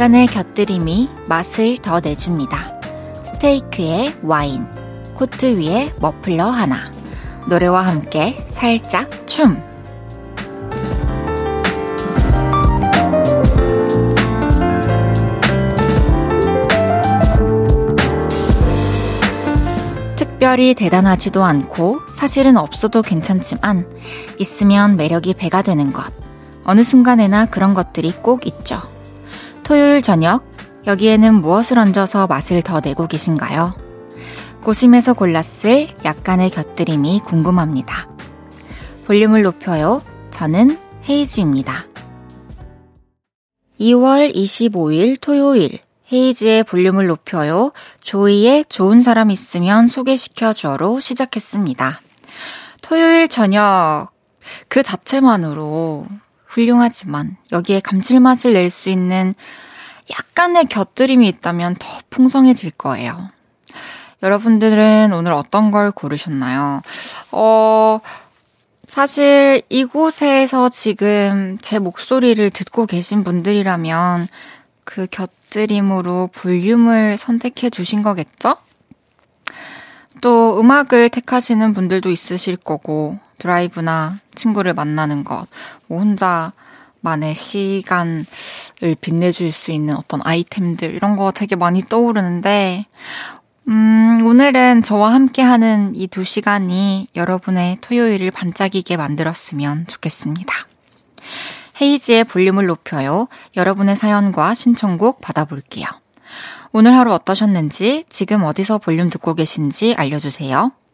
약간의 곁들임이 맛을 더 내줍니다. 스테이크에 와인, 코트 위에 머플러 하나. 노래와 함께 살짝 춤. 특별히 대단하지도 않고 사실은 없어도 괜찮지만 있으면 매력이 배가 되는 것. 어느 순간에나 그런 것들이 꼭 있죠. 토요일 저녁, 여기에는 무엇을 얹어서 맛을 더 내고 계신가요? 고심해서 골랐을 약간의 곁들임이 궁금합니다. 볼륨을 높여요. 저는 헤이즈입니다. 2월 25일 토요일 헤이즈의 볼륨을 높여요. 조이의 좋은 사람 있으면 소개시켜줘로 시작했습니다. 토요일 저녁 그 자체만으로 훌륭하지만 여기에 감칠맛을 낼 수 있는 약간의 곁들임이 있다면 더 풍성해질 거예요. 여러분들은 오늘 어떤 걸 고르셨나요? 어, 사실 이곳에서 지금 제 목소리를 듣고 계신 분들이라면 그 곁들임으로 볼륨을 선택해 주신 거겠죠? 또 음악을 택하시는 분들도 있으실 거고, 드라이브나 친구를 만나는 것, 뭐 혼자만의 시간을 빛내줄 수 있는 어떤 아이템들, 이런 거 되게 많이 떠오르는데, 음, 오늘은 저와 함께하는 이 두 시간이 여러분의 토요일을 반짝이게 만들었으면 좋겠습니다. 헤이지의 볼륨을 높여요. 여러분의 사연과 신청곡 받아볼게요. 오늘 하루 어떠셨는지, 지금 어디서 볼륨 듣고 계신지 알려주세요.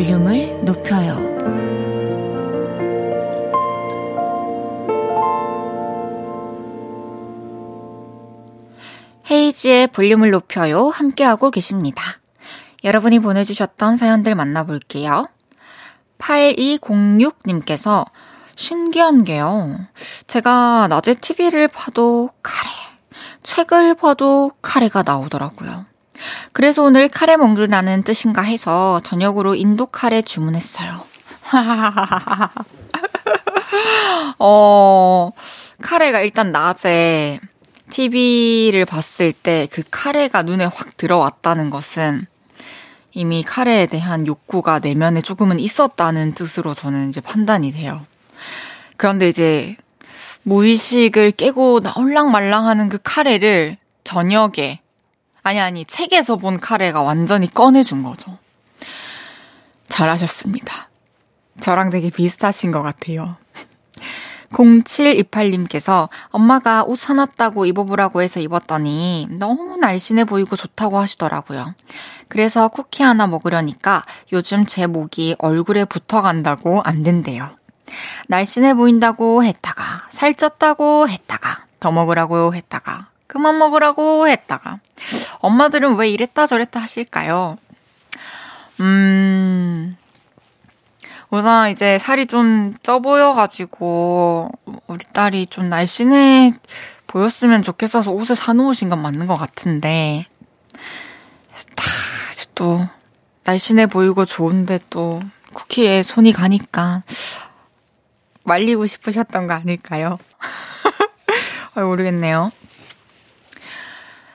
볼륨을 높여요. 헤이지의 볼륨을 높여요. 함께하고 계십니다. 여러분이 보내주셨던 사연들 만나볼게요. 8206님께서 신기한 게요. 제가 낮에 TV를 봐도 카레, 책을 봐도 카레가 나오더라고요. 그래서 오늘 카레 먹으라는 뜻인가 해서 저녁으로 인도 카레 주문했어요. 어, 카레가 일단 낮에 TV를 봤을 때 그 카레가 눈에 확 들어왔다는 것은 이미 카레에 대한 욕구가 내면에 조금은 있었다는 뜻으로 저는 이제 판단이 돼요. 그런데 이제 무의식을 깨고 나올랑말랑 하는 그 카레를 저녁에, 아니, 아니, 책에서 본 카레가 완전히 꺼내준 거죠. 잘하셨습니다. 저랑 되게 비슷하신 것 같아요. 0728님께서 엄마가 옷 사놨다고 입어보라고 해서 입었더니 너무 날씬해 보이고 좋다고 하시더라고요. 그래서 쿠키 하나 먹으려니까 요즘 제 목이 얼굴에 붙어간다고 안 된대요. 날씬해 보인다고 했다가, 살쪘다고 했다가, 더 먹으라고 했다가, 그만 먹으라고 했다가. 엄마들은 왜 이랬다 저랬다 하실까요? 음, 우선 이제 살이 좀 쪄 보여가지고 우리 딸이 좀 날씬해 보였으면 좋겠어서 옷을 사놓으신 건 맞는 것 같은데 다 이제 또 날씬해 보이고 좋은데 또 쿠키에 손이 가니까 말리고 싶으셨던 거 아닐까요? 모르겠네요.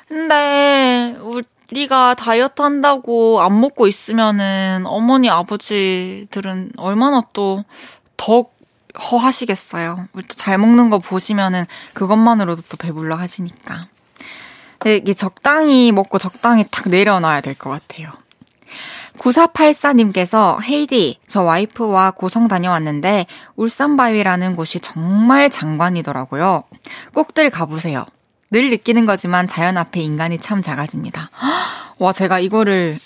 근데 우리가 다이어트 한다고 안 먹고 있으면은 어머니 아버지들은 얼마나 또더 허하시겠어요. 잘 먹는 거 보시면은 그것만으로도 또 배불러 하시니까. 이게 적당히 먹고 적당히 탁 내려놔야 될 것 같아요. 9484님께서 헤이디, 저 와이프와 고성 다녀왔는데 울산바위라는 곳이 정말 장관이더라고요. 꼭들 가보세요. 늘 느끼는 거지만 자연 앞에 인간이 참 작아집니다. 와, 제가 이거를,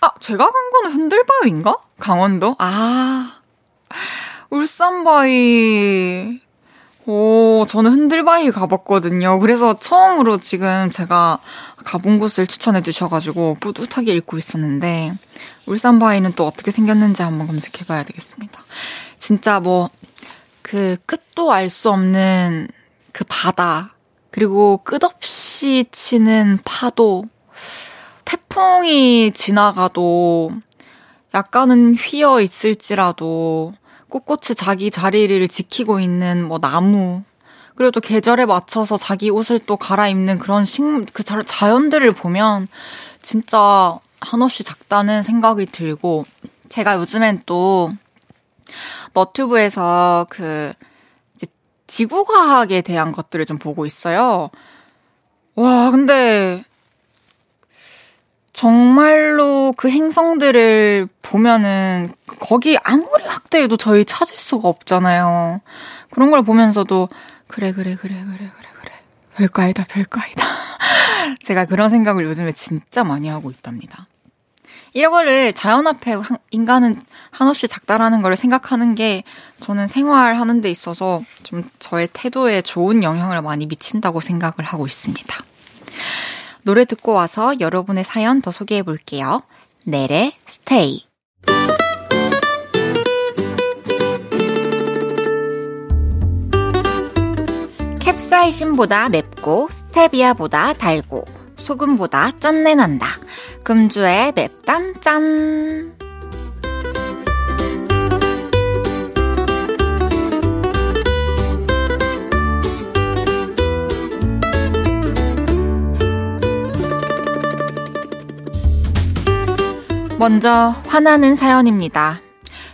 아, 제가 간 거는 흔들바위인가? 강원도? 아, 울산바위. 오, 저는 흔들바위 가봤거든요. 그래서 처음으로 지금 제가 가본 곳을 추천해 주셔가지고 뿌듯하게 읽고 있었는데, 울산바위는 또 어떻게 생겼는지 한번 검색해 봐야 되겠습니다. 진짜 뭐, 그 끝도 알 수 없는 그 바다, 그리고 끝없이 치는 파도, 태풍이 지나가도 약간은 휘어 있을지라도 꿋꿋이 자기 자리를 지키고 있는 뭐 나무, 그리고 또 계절에 맞춰서 자기 옷을 또 갈아입는 그런 식, 그 자연들을 보면 진짜 한없이 작다는 생각이 들고, 제가 요즘엔 또 너튜브에서 그 지구과학에 대한 것들을 좀 보고 있어요. 와, 근데 정말로 그 행성들을 보면은 거기 아무리 확대해도 저희 찾을 수가 없잖아요. 그런 걸 보면서도 그래 그래 그래 그래 그래 그래 별거 아니다 별거 아니다. 제가 그런 생각을 요즘에 진짜 많이 하고 있답니다. 이거를 자연 앞에 인간은 한없이 작다라는 걸 생각하는 게 저는 생활하는 데 있어서 좀 저의 태도에 좋은 영향을 많이 미친다고 생각을 하고 있습니다. 노래 듣고 와서 여러분의 사연 더 소개해 볼게요. 넬의 스테이. 캡사이신보다 맵고 스테비아보다 달고 소금보다 짠내 난다. 금주의 맵단 짠. 먼저 화나는 사연입니다.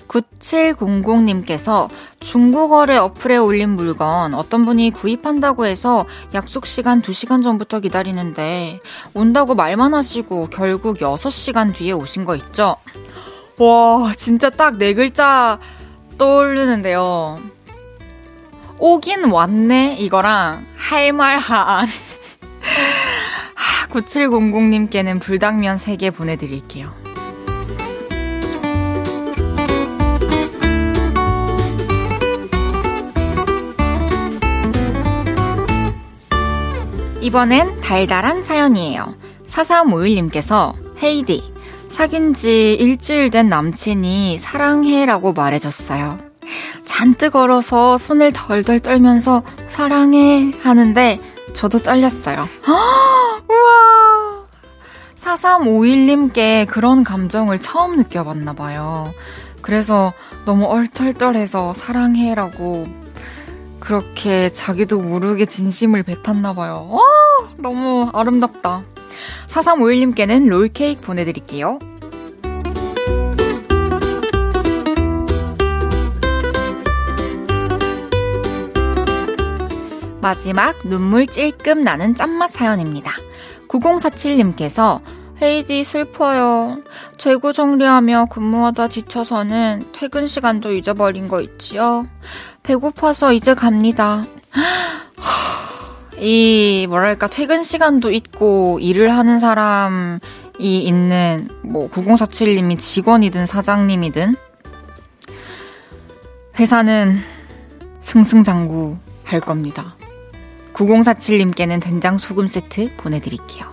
9700님께서 중국어를 어플에 올린 물건 어떤 분이 구입한다고 해서 약속 시간 2시간 전부터 기다리는데 온다고 말만 하시고 결국 6시간 뒤에 오신 거 있죠? 와, 진짜 딱 네 글자 떠오르는데요. 오긴 왔네, 이거랑 할말 한. 9700님께는 불당면 3개 보내드릴게요. 이번엔 달달한 사연이에요. 4351님께서 헤이디, 사귄 지 일주일 된 남친이 사랑해라고 말해줬어요. 잔뜩 얼어서 손을 덜덜 떨면서 사랑해 하는데 저도 떨렸어요. 우와! 4351님께 그런 감정을 처음 느껴봤나봐요. 그래서 너무 얼떨떨해서 사랑해라고 그렇게 자기도 모르게 진심을 뱉었나 봐요. 와, 너무 아름답다. 4351님께는 롤케이크 보내드릴게요. 마지막 눈물 찔끔 나는 짠맛 사연입니다. 9047님께서 헤이디 슬퍼요. 재고 정리하며 근무하다 지쳐서는 퇴근 시간도 잊어버린 거 있지요? 배고파서 이제 갑니다. 이, 뭐랄까, 퇴근 시간도 있고 일을 하는 사람이 있는, 뭐, 9047님이 직원이든 사장님이든, 회사는 승승장구 할 겁니다. 9047님께는 된장 소금 세트 보내드릴게요.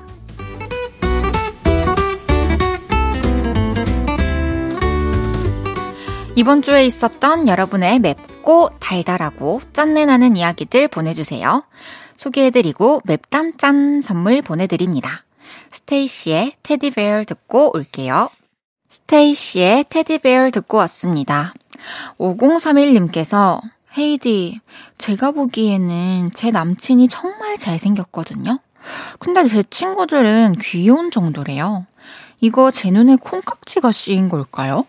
이번 주에 있었던 여러분의 맵 고 달달하고 짠내나는 이야기들 보내주세요. 소개해드리고 맵단 짠 선물 보내드립니다. 스테이시의 테디베어 듣고 올게요. 스테이시의 테디베어 듣고 왔습니다. 5031님께서 헤이디, 제가 보기에는 제 남친이 정말 잘생겼거든요. 근데 제 친구들은 귀여운 정도래요. 이거 제 눈에 콩깍지가 씌인 걸까요?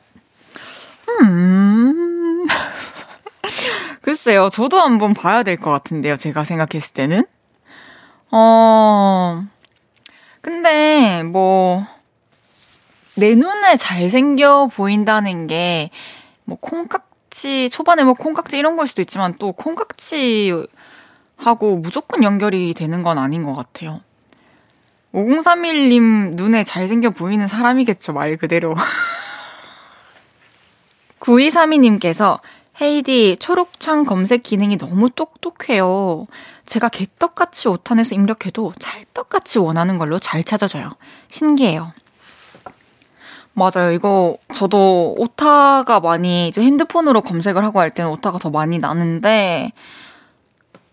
음. 글쎄요, 저도 한번 봐야 될 것 같은데요, 제가 생각했을 때는. 어, 근데, 뭐, 내 눈에 잘생겨 보인다는 게, 뭐, 콩깍지, 초반에 뭐 콩깍지 이런 걸 수도 있지만 또 콩깍지 하고 무조건 연결이 되는 건 아닌 것 같아요. 5031님 눈에 잘생겨 보이는 사람이겠죠, 말 그대로. 9232님께서 헤이디, 초록창 검색 기능이 너무 똑똑해요. 제가 개떡같이 오탄에서 입력해도 찰떡같이 원하는 걸로 잘 찾아져요. 신기해요. 맞아요. 이거 저도 오타가 많이 이제 핸드폰으로 검색을 하고 할 때는 오타가 더 많이 나는데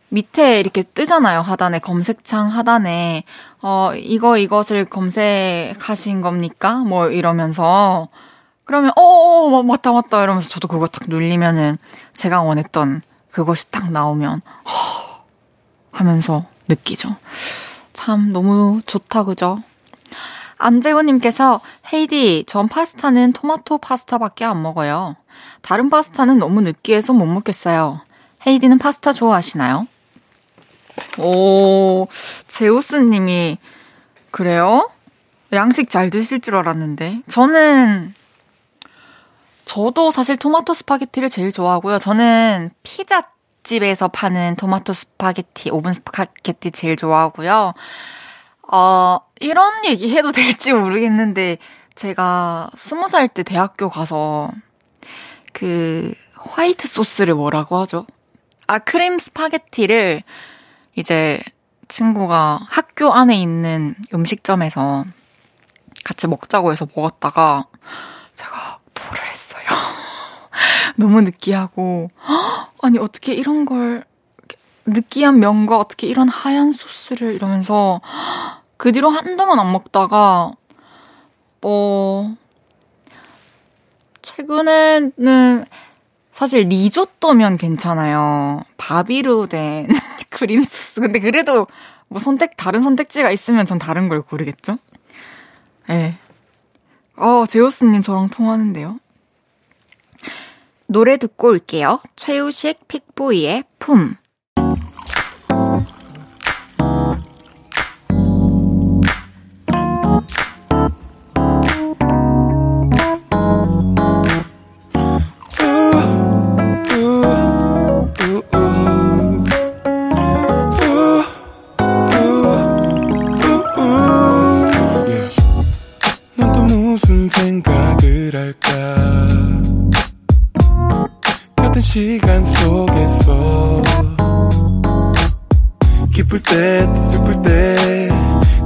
밑에 이렇게 뜨잖아요. 하단에 검색창 하단에 어 이거 이것을 검색하신 겁니까? 뭐 이러면서 그러면 어, 어, 어 맞다 맞다 이러면서 저도 그거 딱 눌리면은 제가 원했던 그것이 딱 나오면 허 하면서 느끼죠. 참 너무 좋다 그죠? 안재훈님께서 헤이디 전 파스타는 토마토 파스타밖에 안 먹어요. 다른 파스타는 너무 느끼해서 못 먹겠어요. 헤이디는 파스타 좋아하시나요? 오 제우스님이 그래요? 양식 잘 드실 줄 알았는데 저는 저도 사실 토마토 스파게티를 제일 좋아하고요. 저는 피자 집에서 파는 토마토 스파게티, 오븐 스파게티 제일 좋아하고요. 어, 이런 얘기 해도 될지 모르겠는데, 제가 스무 살 때 대학교 가서 그 화이트 소스를 뭐라고 하죠? 아, 크림 스파게티를 이제 친구가 학교 안에 있는 음식점에서 같이 먹자고 해서 먹었다가. 너무 느끼하고, 아니, 어떻게 이런 걸, 느끼한 면과 어떻게 이런 하얀 소스를 이러면서 그 뒤로 한동안 안 먹다가, 어, 최근에는 사실 리조또면 괜찮아요. 바비로 된 크림 소스. 근데 그래도 뭐 선택, 다른 선택지가 있으면 전 다른 걸 고르겠죠? 예. 네. 어, 제오스님 저랑 통하는데요. 노래 듣고 올게요. 최우식 픽보이의 품.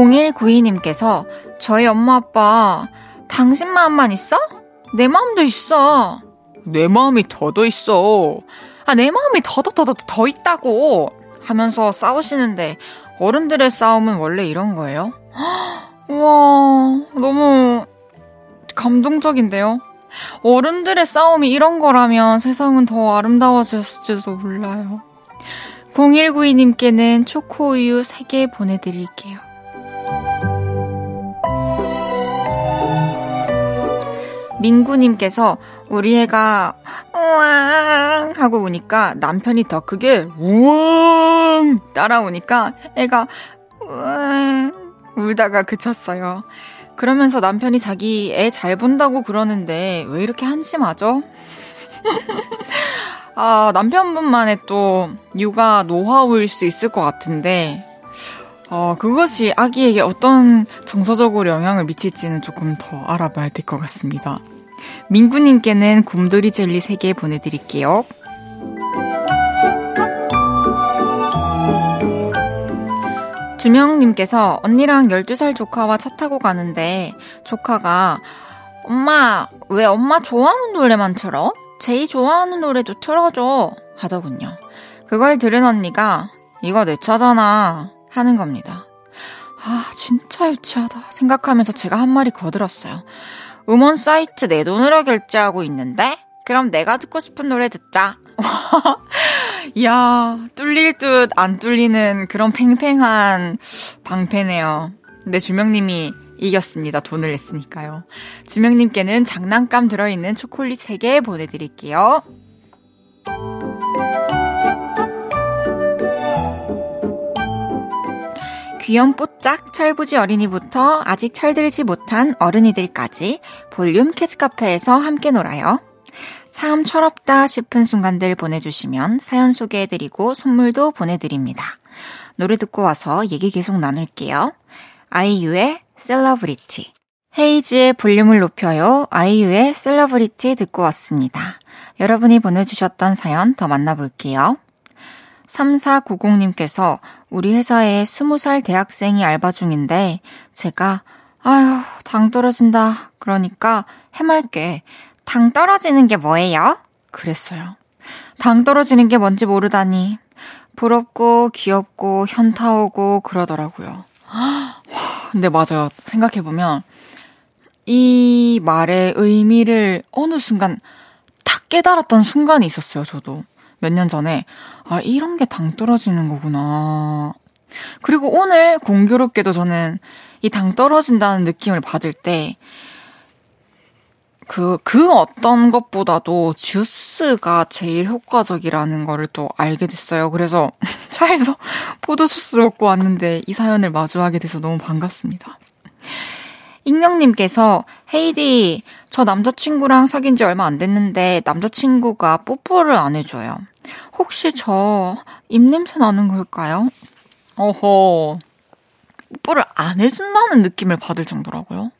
0192님께서 저희 엄마 아빠 당신 마음만 있어? 내 마음도 있어. 내 마음이 더더 있어. 아, 내 마음이 더더더더 더 있다고. 하면서 싸우시는데 어른들의 싸움은 원래 이런 거예요? 와, 너무 감동적인데요? 어른들의 싸움이 이런 거라면 세상은 더 아름다워졌을지도 몰라요. 0192님께는 초코우유 3개 보내드릴게요. 민구님께서 우리 애가 우왕 하고 우니까 남편이 더 크게 우왕 따라오니까 애가 우왕 울다가 그쳤어요. 그러면서 남편이 자기 애 잘 본다고 그러는데 왜 이렇게 한심하죠? 아, 남편분만의 또 육아 노하우일 수 있을 것 같은데, 어, 그것이 아기에게 어떤 정서적으로 영향을 미칠지는 조금 더 알아봐야 될 것 같습니다. 민구님께는 곰돌이 젤리 3개 보내드릴게요. 주명님께서 언니랑 12살 조카와 차 타고 가는데 조카가 엄마, 왜 엄마 좋아하는 노래만 틀어? 제이 좋아하는 노래도 틀어줘. 하더군요. 그걸 들은 언니가 이거 내 차잖아. 하는 겁니다. 아, 진짜 유치하다. 생각하면서 제가 한 마리 거들었어요. 음원 사이트 내 돈으로 결제하고 있는데? 그럼 내가 듣고 싶은 노래 듣자. 이야, 뚫릴 듯 안 뚫리는 그런 팽팽한 방패네요. 근데 주명님이 이겼습니다. 돈을 냈으니까요. 주명님께는 장난감 들어있는 초콜릿 3개 보내드릴게요. 귀염뽀짝 철부지 어린이부터 아직 철들지 못한 어른이들까지 볼륨 캐치카페에서 함께 놀아요. 참 철없다 싶은 순간들 보내주시면 사연 소개해드리고 선물도 보내드립니다. 노래 듣고 와서 얘기 계속 나눌게요. 아이유의 셀러브리티. 헤이즈의 볼륨을 높여요. 아이유의 셀러브리티 듣고 왔습니다. 여러분이 보내주셨던 사연 더 만나볼게요. 3490님께서 우리 회사에 20살 대학생이 알바 중인데 제가 아휴 당 떨어진다 그러니까 해맑게 당 떨어지는 게 뭐예요? 그랬어요. 당 떨어지는 게 뭔지 모르다니 부럽고 귀엽고 현타 오고 그러더라고요. 근데 맞아요. 생각해 보면 이 말의 의미를 어느 순간 딱 깨달았던 순간이 있었어요, 저도. 몇 년 전에. 아, 이런 게 당 떨어지는 거구나. 그리고 오늘 공교롭게도 저는 이 당 떨어진다는 느낌을 받을 때, 그, 그 어떤 것보다도 주스가 제일 효과적이라는 거를 또 알게 됐어요. 그래서 차에서 포도소스 먹고 왔는데 이 사연을 마주하게 돼서 너무 반갑습니다. 익명님께서 헤이디 저 남자친구랑 사귄 지 얼마 안 됐는데 남자친구가 뽀뽀를 안 해줘요. 혹시 저 입냄새 나는 걸까요? 어허 뽀뽀를 안 해준다는 느낌을 받을 정도라고요?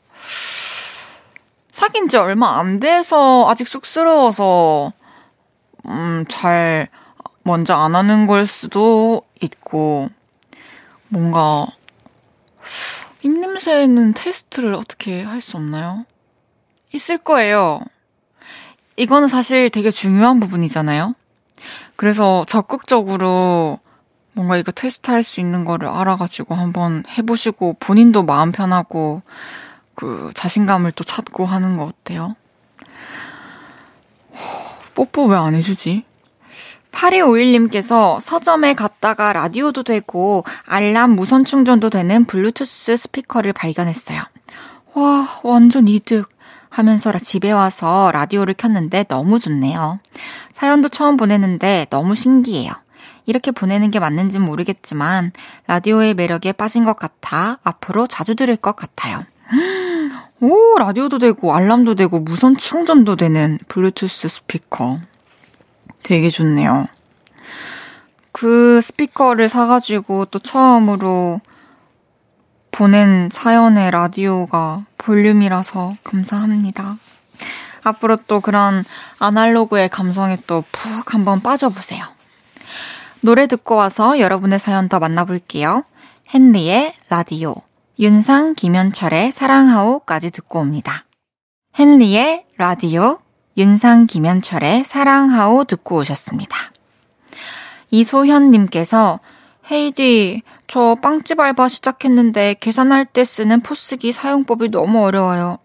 사귄 지 얼마 안 돼서 아직 쑥스러워서 음, 잘 먼저 안 하는 걸 수도 있고 뭔가 입냄새는 테스트를 어떻게 할 수 없나요? 있을 거예요. 이거는 사실 되게 중요한 부분이잖아요. 그래서 적극적으로 뭔가 이거 테스트 할 수 있는 거를 알아가지고 한번 해보시고 본인도 마음 편하고 그 자신감을 또 찾고 하는 거 어때요? 뽀뽀 왜 안 해주지? 8251님께서 서점에 갔다가 라디오도 되고 알람 무선 충전도 되는 블루투스 스피커를 발견했어요. 와, 완전 이득. 하면서 집에 와서 라디오를 켰는데 너무 좋네요. 사연도 처음 보내는데 너무 신기해요. 이렇게 보내는 게 맞는지는 모르겠지만 라디오의 매력에 빠진 것 같아 앞으로 자주 들을 것 같아요. 오, 라디오도 되고 알람도 되고 무선 충전도 되는 블루투스 스피커. 되게 좋네요. 그 스피커를 사가지고 또 처음으로 보낸 사연의 라디오가 볼륨이라서 감사합니다. 앞으로 또 그런 아날로그의 감성에 또 푹 한번 빠져보세요. 노래 듣고 와서 여러분의 사연 더 만나볼게요. 헨리의 라디오, 윤상 김현철의 사랑하오까지 듣고 옵니다. 헨리의 라디오, 윤상 김현철의 사랑하오 듣고 오셨습니다. 이소현님께서 헤이디, 저 빵집 알바 시작했는데 계산할 때 쓰는 포스기 사용법이 너무 어려워요.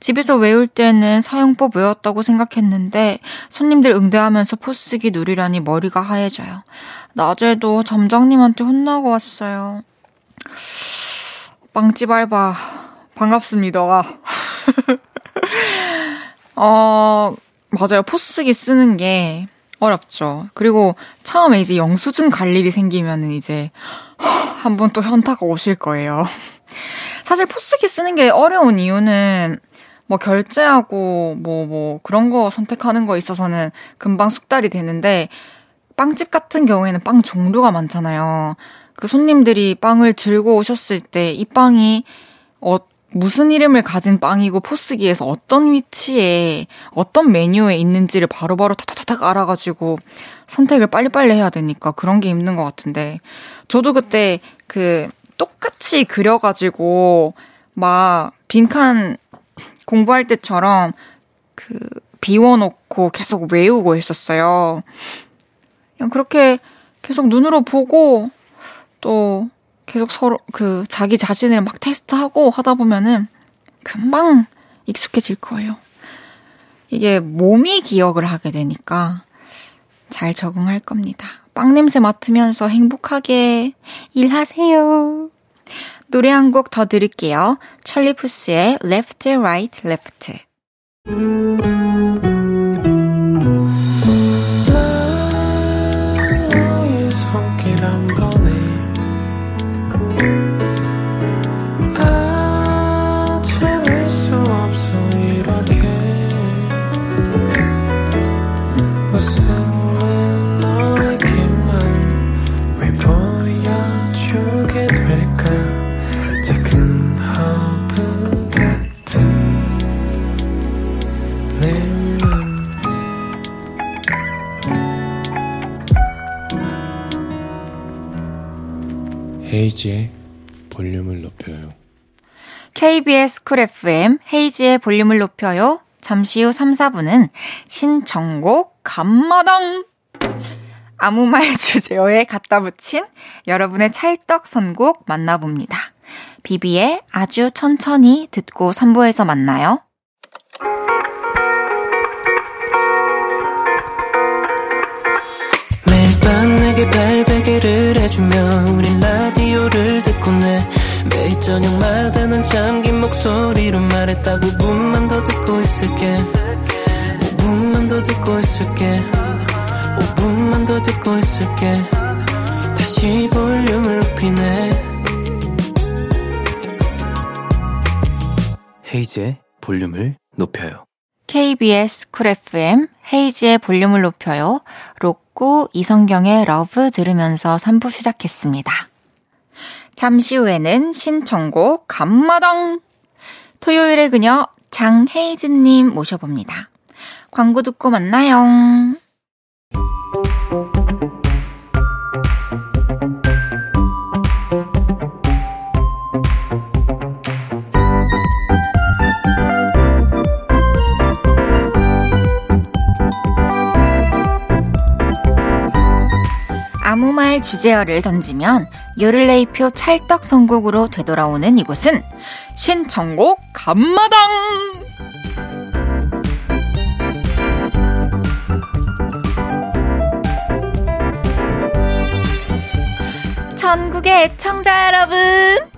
집에서 외울 때는 사용법 외웠다고 생각했는데 손님들 응대하면서 포스기 누리라니 머리가 하얘져요. 낮에도 점장님한테 혼나고 왔어요. 빵집 알바 반갑습니다. 어, 맞아요. 포스기 쓰는 게 어렵죠. 그리고 처음에 이제 영수증 갈 일이 생기면은 이제 한 번 또 현타가 오실 거예요. 사실 포스기 쓰는 게 어려운 이유는 뭐 결제하고 뭐뭐 뭐 그런 거 선택하는 거 있어서는 금방 숙달이 되는데 빵집 같은 경우에는 빵 종류가 많잖아요. 그 손님들이 빵을 들고 오셨을 때 이 빵이 어, 무슨 이름을 가진 빵이고 포스기에서 어떤 위치에 어떤 메뉴에 있는지를 바로바로 타타타닥 알아가지고 선택을 빨리빨리 해야 되니까 그런 게 힘든 것 같은데 저도 그때 그 똑같이 그려가지고 막 빈칸 공부할 때처럼 그 비워놓고 계속 외우고 했었어요. 그냥 그렇게 계속 눈으로 보고 또 계속 서로 그 자기 자신을 막 테스트하고 하다 보면은 금방 익숙해질 거예요. 이게 몸이 기억을 하게 되니까 잘 적응할 겁니다. 빵 냄새 맡으면서 행복하게 일하세요. 노래 한 곡 더 들을게요. 찰리푸스의 Left, Right, Left. 헤이지의 볼륨을 높여요. KBS 쿨 FM 헤이지의 볼륨을 높여요. 잠시 후 3, 4분은 신청곡 감마당 아무 말 주제어에 갖다 붙인 여러분의 찰떡 선곡 만나봅니다. 비비의 아주 천천히 듣고 3부에서 만나요. 매일 밤 내게 발베개를 해주며 우린 매일 저녁마다 넌 잠긴 목소리로 말했다 5분만 더 듣고 있을게 5분만 더 듣고 있을게 5분만 더 듣고 있을게 다시 볼륨을 높이네 헤이즈의 볼륨을 높여요. KBS 쿨 FM 헤이즈의 볼륨을 높여요. 로꼬 이성경의 Love 들으면서 3부 시작했습니다. 잠시 후에는 신청곡 감마당 토요일의 그녀 장헤이즈님 모셔봅니다. 광고 듣고 만나요. 아무 말 주제어를 던지면 요를레이표 찰떡 선곡으로 되돌아오는 이곳은 신청곡 감마당! 전국의 애청자 여러분!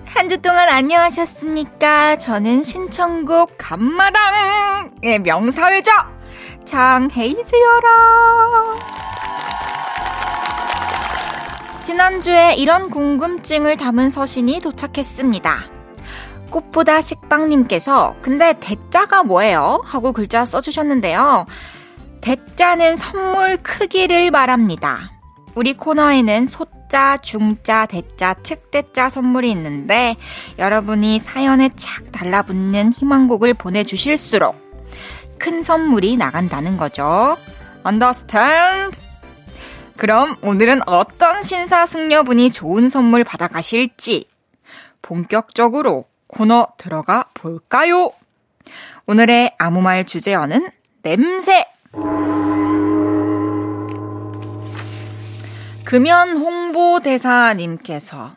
한 주 동안 안녕하셨습니까? 저는 신청곡 감마당의 명사회자 장헤이즈여라! 지난주에 이런 궁금증을 담은 서신이 도착했습니다. 꽃보다 식빵님께서 근데 대자가 뭐예요? 하고 글자 써주셨는데요. 대자는 선물 크기를 말합니다. 우리 코너에는 소자, 중자, 대자, 측대자 선물이 있는데 여러분이 사연에 착 달라붙는 희망곡을 보내주실수록 큰 선물이 나간다는 거죠. Understand? 그럼 오늘은 어떤 신사숙녀분이 좋은 선물 받아가실지 본격적으로 코너 들어가 볼까요? 오늘의 아무 말 주제어는 냄새! 금연 홍보대사님께서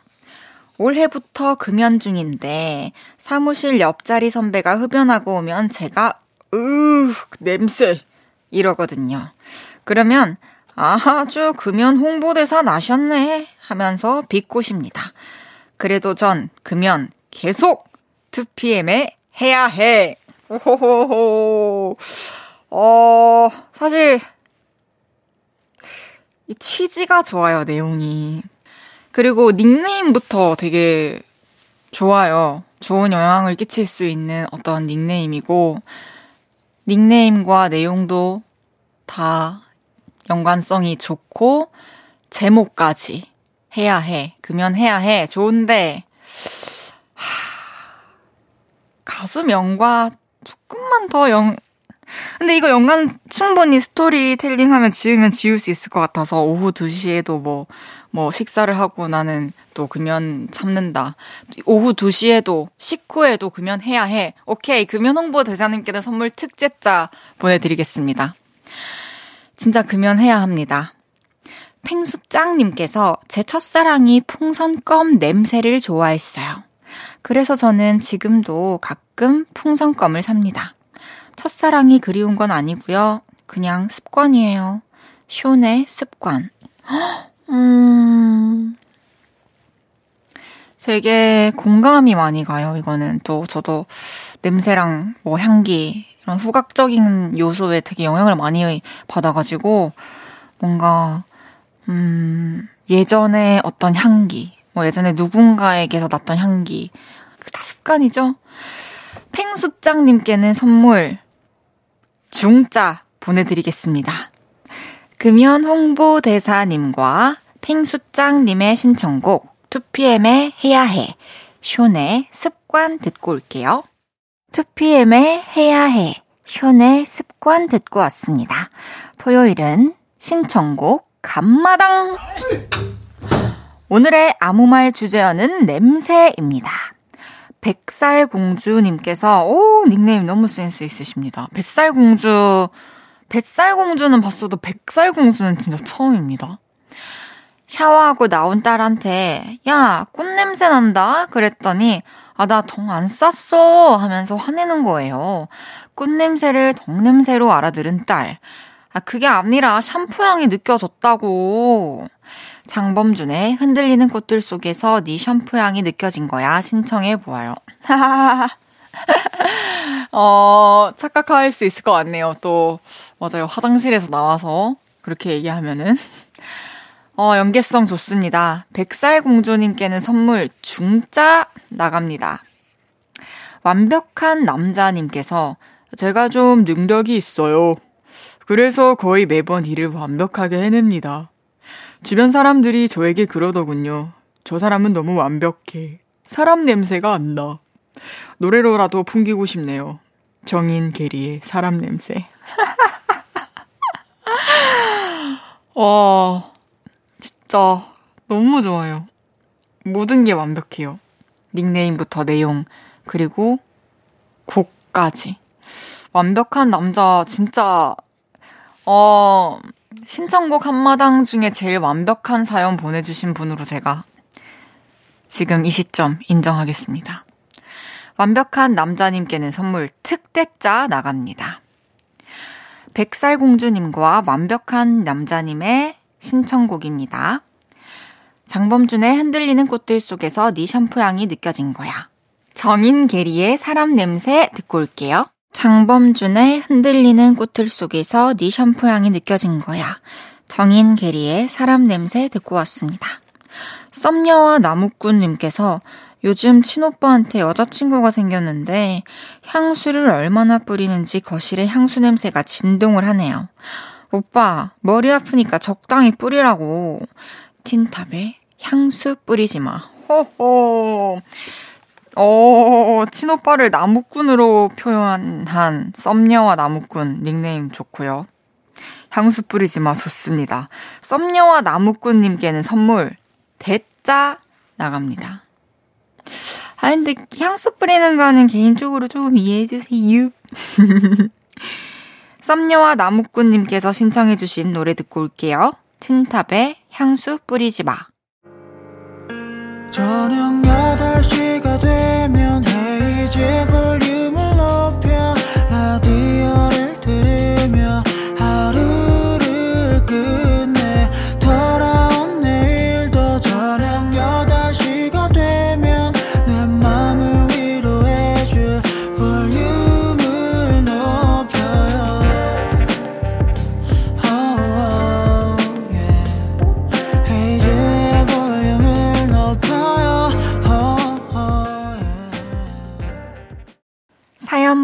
올해부터 금연 중인데 사무실 옆자리 선배가 흡연하고 오면 제가 으 냄새 이러거든요. 그러면 아주 금연 홍보대사 나셨네 하면서 비꼬십니다. 그래도 전 금연 계속 2PM에 해야 해. 오호호호. 어, 사실 이 취지가 좋아요, 내용이. 그리고 닉네임부터 되게 좋아요. 좋은 영향을 끼칠 수 있는 어떤 닉네임이고, 닉네임과 내용도 다 연관성이 좋고, 제목까지 해야 해. 금연 해야 해. 좋은데, 하, 가수 명과 조금만 더 연, 근데 이거 연관 충분히 스토리텔링 하면 지으면 지울 수 있을 것 같아서 오후 2시에도 뭐, 뭐 식사를 하고 나는 또 금연 참는다. 오후 2시에도 식후에도 금연 해야 해. 오케이. 금연 홍보 대사님께는 선물 특제자 보내드리겠습니다. 진짜 금연해야 합니다. 팽수짱님께서 제 첫사랑이 풍선 껌 냄새를 좋아했어요. 그래서 저는 지금도 가끔 풍선 껌을 삽니다. 첫사랑이 그리운 건 아니고요. 그냥 습관이에요. 쇼의 습관. 음. 되게 공감이 많이 가요, 이거는. 또 저도 냄새랑 뭐 향기, 이런 후각적인 요소에 되게 영향을 많이 받아가지고, 뭔가, 음, 예전에 어떤 향기, 뭐 예전에 누군가에게서 났던 향기, 다 습관이죠? 팽수장님께는 선물, 중짜 보내드리겠습니다. 금연 홍보대사님과 팽수장님의 신청곡 2PM의 해야 해, 쇼의 습관 듣고 올게요. 2PM의 해야 해, 쇼의 습관 듣고 왔습니다. 토요일은 신청곡 감마당! 오늘의 아무 말 주제어는 냄새입니다. 백살공주님께서, 오, 닉네임 너무 센스 있으십니다. 뱃살공주, 뱃살공주는 봤어도 백살공주는 진짜 처음입니다. 샤워하고 나온 딸한테, 야, 꽃냄새 난다? 그랬더니, 아, 나 덩 안 쌌어! 하면서 화내는 거예요. 꽃냄새를 덩냄새로 알아들은 딸. 아, 그게 아니라 샴푸 향이 느껴졌다고. 장범준의 흔들리는 꽃들 속에서 네 샴푸 향이 느껴진 거야. 신청해 보아요. 어, 착각할 수 있을 것 같네요. 또, 맞아요. 화장실에서 나와서 그렇게 얘기하면은. 어, 연계성 좋습니다. 백살공주님께는 선물 중짜 나갑니다. 완벽한 남자님께서 제가 좀 능력이 있어요. 그래서 거의 매번 일을 완벽하게 해냅니다. 주변 사람들이 저에게 그러더군요. 저 사람은 너무 완벽해. 사람 냄새가 안 나. 노래로라도 풍기고 싶네요. 정인 게리의 사람 냄새. 와, 진짜 너무 좋아요. 모든 게 완벽해요. 닉네임부터 내용, 그리고 곡까지. 완벽한 남자, 진짜, 어, 신청곡 한마당 중에 제일 완벽한 사연 보내주신 분으로 제가 지금 이 시점 인정하겠습니다. 완벽한 남자님께는 선물 특대짜 나갑니다. 백살공주님과 완벽한 남자님의 신청곡입니다. 장범준의 흔들리는 꽃들 속에서 네 샴푸 향이 느껴진 거야. 정인 게리의 사람 냄새 듣고 올게요. 장범준의 흔들리는 꽃들 속에서 네 샴푸 향이 느껴진 거야. 정인 게리의 사람 냄새 듣고 왔습니다. 썸녀와 나무꾼님께서 요즘 친오빠한테 여자친구가 생겼는데 향수를 얼마나 뿌리는지 거실에 향수 냄새가 진동을 하네요. 오빠, 머리 아프니까 적당히 뿌리라고. 틴탑에 향수 뿌리지 마. 호호. 어, 친오빠를 나무꾼으로 표현한 썸녀와 나무꾼 닉네임 좋고요. 향수 뿌리지 마 좋습니다. 썸녀와 나무꾼님께는 선물 대짜 나갑니다. 아, 근데 향수 뿌리는 거는 개인적으로 조금 이해해 주세요. 썸녀와 나무꾼님께서 신청해 주신 노래 듣고 올게요. 틴탑의 향수 뿌리지 마. 저녁 8시가 되면 헤이즈 볼륨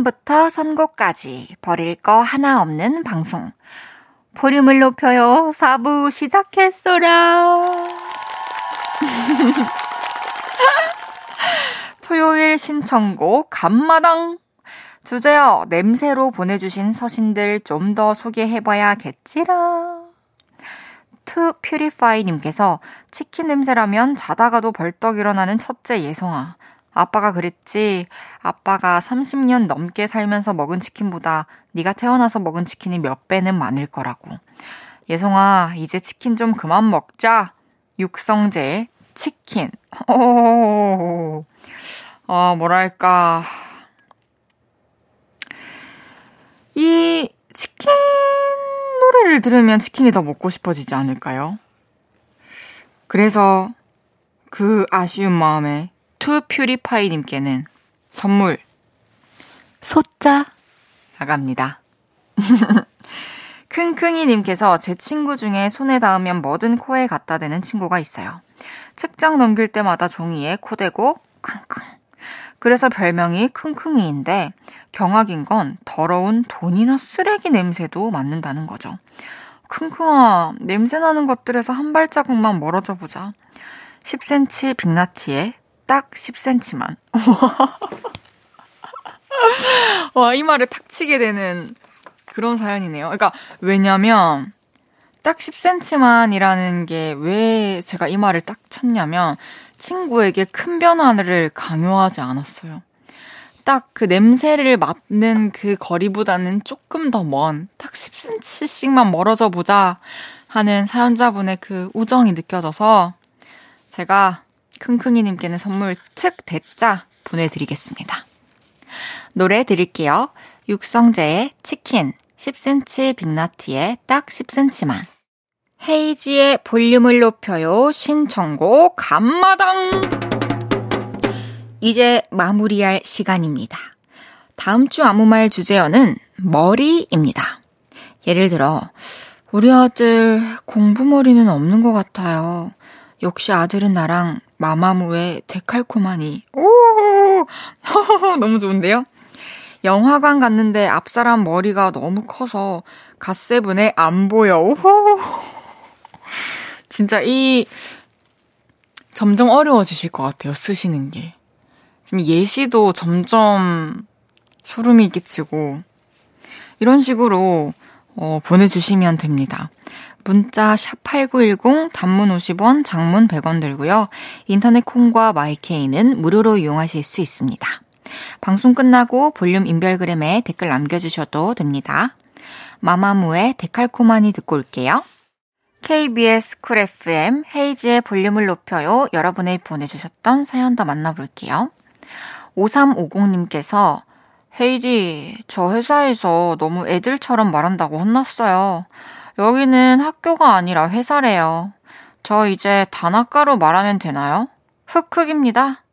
사연부터 선곡까지 버릴 거 하나 없는 방송. 볼륨을 높여요. 4부 시작했소라. 토요일 신청곡 감마당. 주제어 냄새로 보내주신 서신들 좀 더 소개해봐야겠지라. 투 퓨리파이님께서 치킨 냄새라면 자다가도 벌떡 일어나는 첫째 예성아. 아빠가 그랬지. 아빠가 30년 넘게 살면서 먹은 치킨보다 네가 태어나서 먹은 치킨이 몇 배는 많을 거라고. 예성아, 이제 치킨 좀 그만 먹자. 육성재 치킨. 오, 어, 뭐랄까. 이 치킨 노래를 들으면 치킨이 더 먹고 싶어지지 않을까요? 그래서 그 아쉬운 마음에 투 퓨리파이님께는 선물 소자 나갑니다. 킁킁이님께서 제 친구 중에 손에 닿으면 뭐든 코에 갖다 대는 친구가 있어요. 책장 넘길 때마다 종이에 코 대고 킁킁. 그래서 별명이 킁킁이인데 경악인 건 더러운 돈이나 쓰레기 냄새도 맡는다는 거죠. 킁킁아, 냄새 나는 것들에서 한 발자국만 멀어져 보자. 10cm 빅나티에 딱 10cm만. 와, 이 말을 탁 치게 되는 그런 사연이네요. 그러니까, 왜냐면, 딱 10cm만이라는 게 왜 제가 이 말을 딱 쳤냐면, 친구에게 큰 변화를 강요하지 않았어요. 딱 그 냄새를 맡는 그 거리보다는 조금 더 먼, 딱 10cm씩만 멀어져 보자 하는 사연자분의 그 우정이 느껴져서 제가 킁킁이님께는 선물 특 대짜 보내드리겠습니다. 노래 드릴게요. 육성재의 치킨, 10cm 빅나티의 딱 10cm만. 헤이지의 볼륨을 높여요. 신청곡 감마당. 이제 마무리할 시간입니다. 다음 주 아무 말 주제어는 머리입니다. 예를 들어, 우리 아들 공부머리는 없는 것 같아요. 역시 아들은 나랑 마마무의 데칼코마니. 오! 너무 좋은데요? 영화관 갔는데 앞사람 머리가 너무 커서 갓세븐에 안 보여. 오호! 진짜 이 점점 어려워지실 것 같아요. 쓰시는 게. 지금 예시도 점점 소름이 끼치고 이런 식으로 어, 보내주시면 됩니다. 문자 샵8910 단문 50원, 장문 100원 들고요. 인터넷 콩과 마이케이는 무료로 이용하실 수 있습니다. 방송 끝나고 볼륨 인별그램에 댓글 남겨주셔도 됩니다. 마마무의 데칼코마니 듣고 올게요. KBS 쿨 FM 헤이즈의 볼륨을 높여요. 여러분이 보내주셨던 사연 더 만나볼게요. 5350님께서 헤이디, 저 회사에서 너무 애들처럼 말한다고 혼났어요. 여기는 학교가 아니라 회사래요. 저 이제 단아가로 말하면 되나요? 흑흑입니다.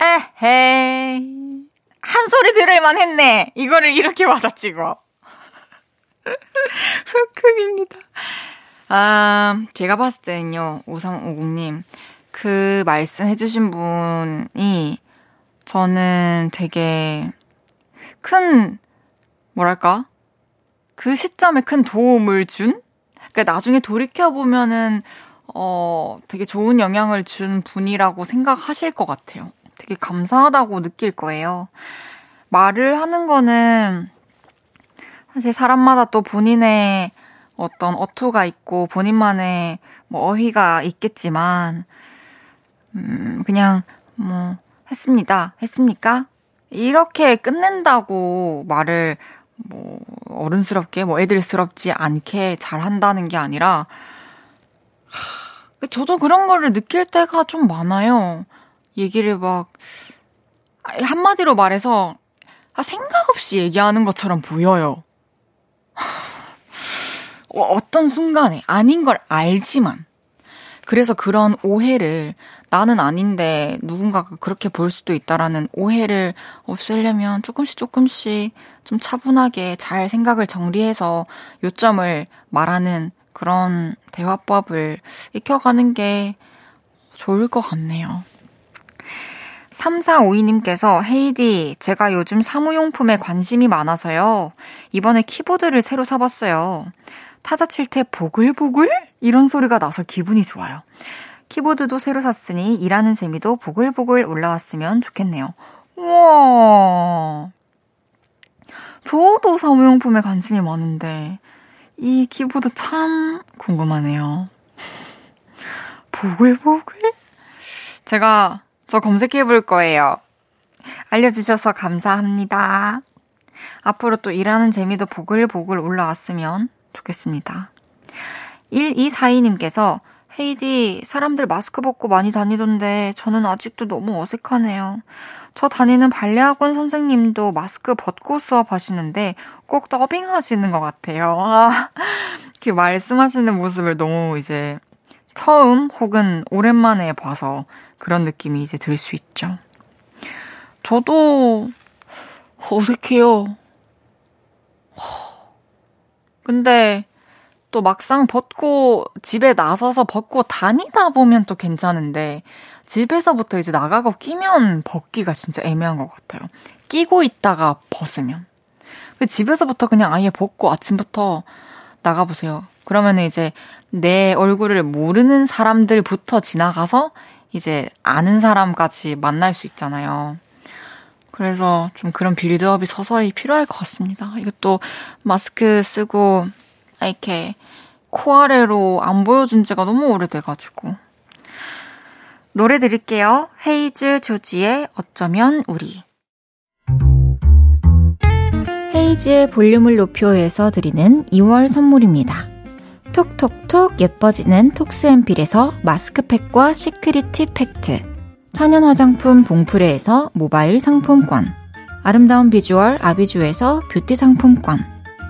에헤이. 한 소리 들을만 했네. 이거를 이렇게 받아치고. 흑흑입니다. 아, 제가 봤을 때는요, 5350님, 그 말씀 해주신 분이 저는 되게 큰, 뭐랄까? 그 시점에 큰 도움을 준? 그러니까 나중에 돌이켜보면은, 어, 되게 좋은 영향을 준 분이라고 생각하실 것 같아요. 되게 감사하다고 느낄 거예요. 말을 하는 거는 사실 사람마다 또 본인의 어떤 어투가 있고 본인만의 뭐 어휘가 있겠지만, 음, 그냥 뭐, 했습니다. 했습니까? 이렇게 끝낸다고 말을 뭐 어른스럽게 뭐 애들스럽지 않게 잘 한다는 게 아니라 저도 그런 거를 느낄 때가 좀 많아요. 얘기를 막 한마디로 말해서 아, 생각 없이 얘기하는 것처럼 보여요. 어, 어떤 순간에 아닌 걸 알지만 그래서 그런 오해를 나는 아닌데 누군가가 그렇게 볼 수도 있다라는 오해를 없애려면 조금씩 조금씩 좀 차분하게 잘 생각을 정리해서 요점을 말하는 그런 대화법을 익혀가는 게 좋을 것 같네요. 3452님께서 헤이디, 제가 요즘 사무용품에 관심이 많아서요. 이번에 키보드를 새로 사봤어요. 타자 칠 때 보글보글? 이런 소리가 나서 기분이 좋아요. 키보드도 새로 샀으니 일하는 재미도 보글보글 올라왔으면 좋겠네요. 우와. 저도 사무용품에 관심이 많은데, 이 키보드 참 궁금하네요. 보글보글? 제가 저 검색해 볼 거예요. 알려주셔서 감사합니다. 앞으로 또 일하는 재미도 보글보글 올라왔으면 좋겠습니다. 1242님께서 헤이디, 사람들 마스크 벗고 많이 다니던데 저는 아직도 너무 어색하네요. 저 다니는 발레학원 선생님도 마스크 벗고 수업하시는데 꼭 더빙 하시는 것 같아요. 아, 그 말씀하시는 모습을 너무 이제 처음 혹은 오랜만에 봐서 그런 느낌이 이제 들 수 있죠. 저도 어색해요. 근데 또 막상 벗고 집에 나서서 벗고 다니다 보면 또 괜찮은데 집에서부터 이제 나가고 끼면 벗기가 진짜 애매한 것 같아요. 끼고 있다가 벗으면. 집에서부터 그냥 아예 벗고 아침부터 나가보세요. 그러면 이제 내 얼굴을 모르는 사람들부터 지나가서 이제 아는 사람까지 만날 수 있잖아요. 그래서 좀 그런 빌드업이 서서히 필요할 것 같습니다. 이것도 마스크 쓰고 이렇게 코아래로 안 보여준 지가 너무 오래돼가지고. 노래 드릴게요. 헤이즈 조지의 어쩌면 우리. 헤이즈의 볼륨을 높여서 드리는 2월 선물입니다. 톡톡톡 예뻐지는 톡스앤필에서 마스크팩과 시크릿티 팩트 천연 화장품 봉프레에서 모바일 상품권 아름다운 비주얼 아비주에서 뷰티 상품권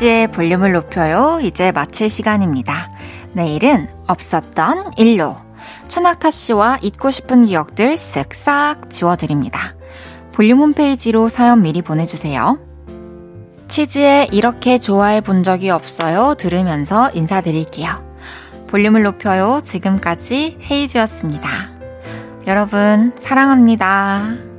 헤이지의 볼륨을 높여요. 이제 마칠 시간입니다. 내일은 없었던 일로 천낙타 씨와 잊고 싶은 기억들 쓱싹 지워드립니다. 볼륨 홈페이지로 사연 미리 보내주세요. 치즈에 이렇게 좋아해 본 적이 없어요. 들으면서 인사드릴게요. 볼륨을 높여요. 지금까지 헤이즈였습니다. 여러분, 사랑합니다.